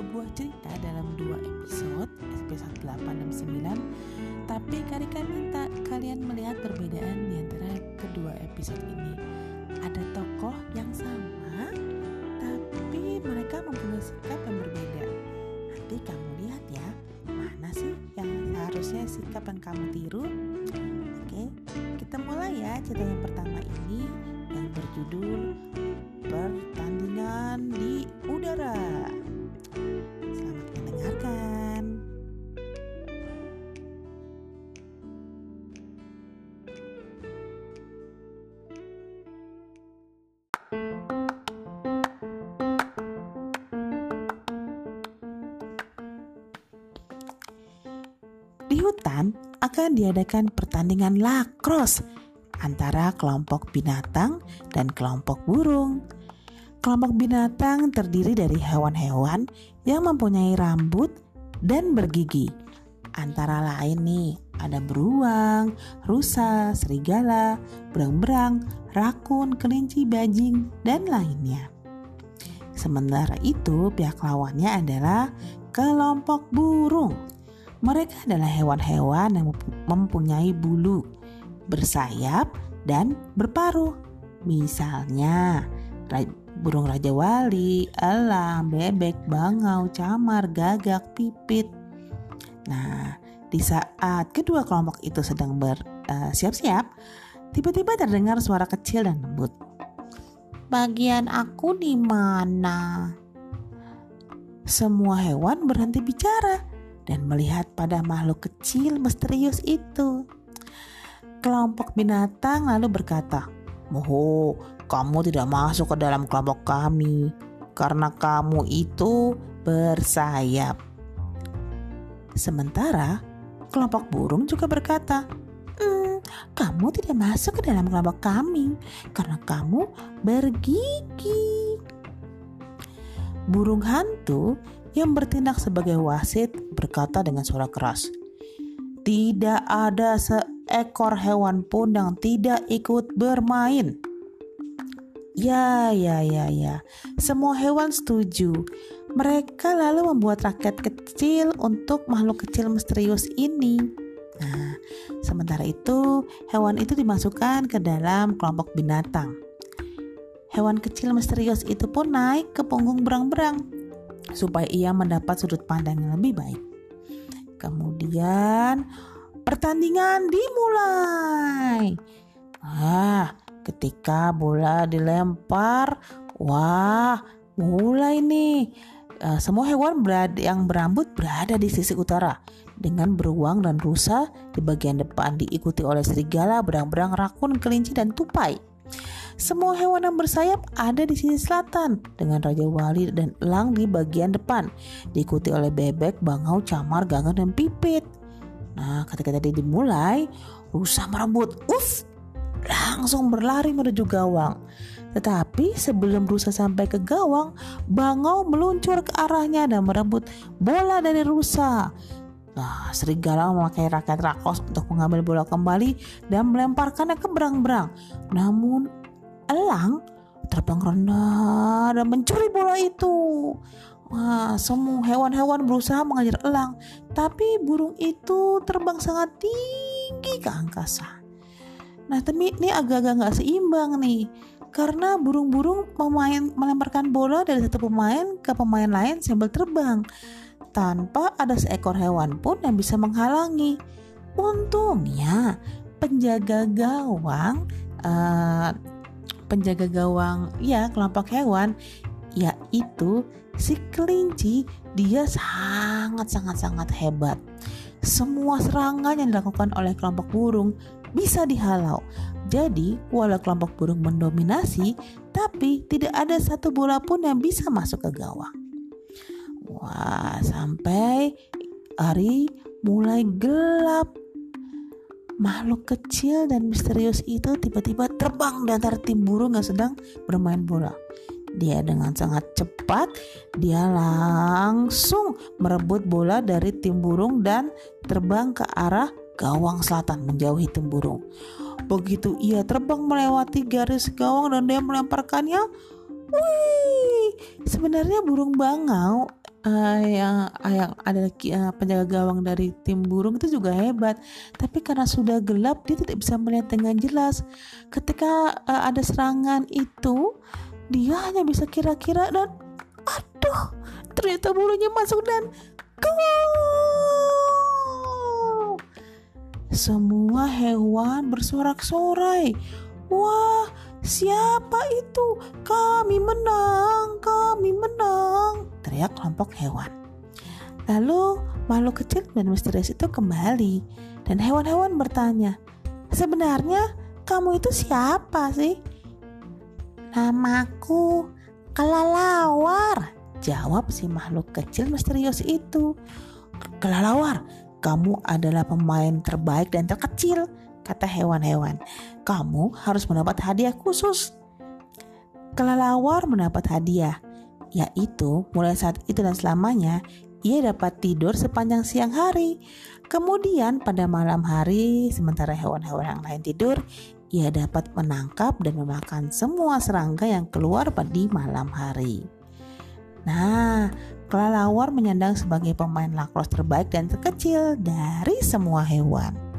dua buah cerita dalam dua episode, episode 8 dan 9. Tapi Karika minta kalian melihat perbedaan di antara kedua episode ini. Ada tokoh yang sama, tapi mereka mempunyai sikap yang berbeda. Nanti kamu lihat ya, mana sih yang seharusnya sikap yang kamu tiru? Oke, kita mulai ya cerita yang pertama ini yang berjudul Pertandingan di Udara. Hutan akan diadakan pertandingan lacrosse antara kelompok binatang dan kelompok burung. Kelompok binatang terdiri dari hewan-hewan yang mempunyai rambut dan bergigi. Antara lain nih, ada beruang, rusa, serigala, berang-berang, rakun, kelinci, bajing, dan lainnya. Sementara itu, pihak lawannya adalah kelompok burung. Mereka adalah hewan-hewan yang mempunyai bulu, bersayap, dan berparuh. Misalnya, burung raja wali, elang, bebek, bangau, camar, gagak, pipit. Nah, di saat kedua kelompok itu sedang bersiap-siap, uh, tiba-tiba terdengar suara kecil dan lembut. Bagian aku di mana? Semua hewan berhenti bicara dan melihat pada makhluk kecil misterius itu. Kelompok binatang lalu berkata, "Moho, kamu tidak masuk ke dalam kelompok kami karena kamu itu bersayap." Sementara kelompok burung juga berkata, "Hmm, kamu tidak masuk ke dalam kelompok kami karena kamu bergigi." Burung hantu yang bertindak sebagai wasit berkata dengan suara keras, "Tidak ada seekor hewan pun yang tidak ikut bermain." Ya, ya, ya, ya. Semua hewan setuju. Mereka lalu membuat raket kecil untuk makhluk kecil misterius ini. Nah, sementara itu, hewan itu dimasukkan ke dalam kelompok binatang. Hewan kecil misterius itu pun naik ke punggung berang-berang supaya ia mendapat sudut pandang yang lebih baik. Kemudian pertandingan dimulai. Ah, ketika bola dilempar, wah, mulai nih. Uh, semua hewan berada, yang berambut berada di sisi utara dengan beruang dan rusa di bagian depan diikuti oleh serigala, berang-berang, rakun, kelinci dan tupai. Semua hewan yang bersayap ada di sisi selatan dengan Raja Wali dan elang di bagian depan, diikuti oleh bebek, bangau, camar, gagak, dan pipit. Nah, ketika tadi dimulai, rusa merebut, uff, langsung berlari menuju gawang. Tetapi sebelum rusa sampai ke gawang, bangau meluncur ke arahnya dan merebut bola dari rusa. Nah, serigala memakai raket rakos untuk mengambil bola kembali dan melemparkannya ke berang-berang. Namun elang terbang rendah dan mencuri bola itu. Wah, semua hewan-hewan berusaha mengajar elang, tapi burung itu terbang sangat tinggi ke angkasa. Nah, tapi ini agak-agak nggak seimbang nih, karena burung-burung memain melemparkan bola dari satu pemain ke pemain lain sambil terbang, tanpa ada seekor hewan pun yang bisa menghalangi. Untungnya, penjaga gawang uh, penjaga gawang ya kelompok hewan yaitu si kelinci dia sangat sangat sangat hebat. Semua serangan yang dilakukan oleh kelompok burung bisa dihalau. Jadi walau kelompok burung mendominasi tapi tidak ada satu bola pun yang bisa masuk ke gawang. Wah sampai hari mulai gelap makhluk kecil dan misterius itu tiba-tiba terbang di antara tim burung yang sedang bermain bola. Dia dengan sangat cepat, dia langsung merebut bola dari tim burung dan terbang ke arah gawang selatan menjauhi tim burung. Begitu ia terbang melewati garis gawang dan dia melemparkannya, wih, sebenarnya burung bangau uh, yang yang ada uh, penjaga gawang dari tim burung itu juga hebat. Tapi karena sudah gelap dia tidak bisa melihat dengan jelas. Ketika uh, ada serangan itu dia hanya bisa kira-kira dan aduh ternyata bulunya masuk dan gol. Semua hewan bersorak-sorai. Wah, siapa itu? Kami menang, kami menang teriak kelompok hewan. Lalu makhluk kecil dan misterius itu kembali dan hewan-hewan bertanya, Sebenarnya kamu itu siapa sih? Namaku Kelalawar, jawab si makhluk kecil misterius itu. Kelalawar, kamu adalah pemain terbaik dan terkecil, kata hewan-hewan. Kamu harus mendapat hadiah khusus. Kelalawar mendapat hadiah, yaitu mulai saat itu dan selamanya ia dapat tidur sepanjang siang hari. Kemudian pada malam hari, sementara hewan-hewan yang lain tidur, ia dapat menangkap dan memakan semua serangga yang keluar di malam hari. Nah, kelelawar menyandang sebagai pemain lakros terbaik dan terkecil dari semua hewan.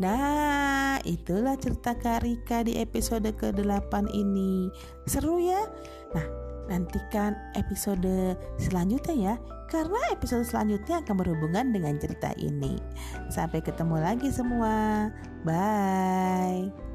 Nah, itulah cerita Karika di episode ke-8 ini. Seru ya? Nah, nantikan episode selanjutnya ya, karena episode selanjutnya akan berhubungan dengan cerita ini. Sampai ketemu lagi semua. Bye.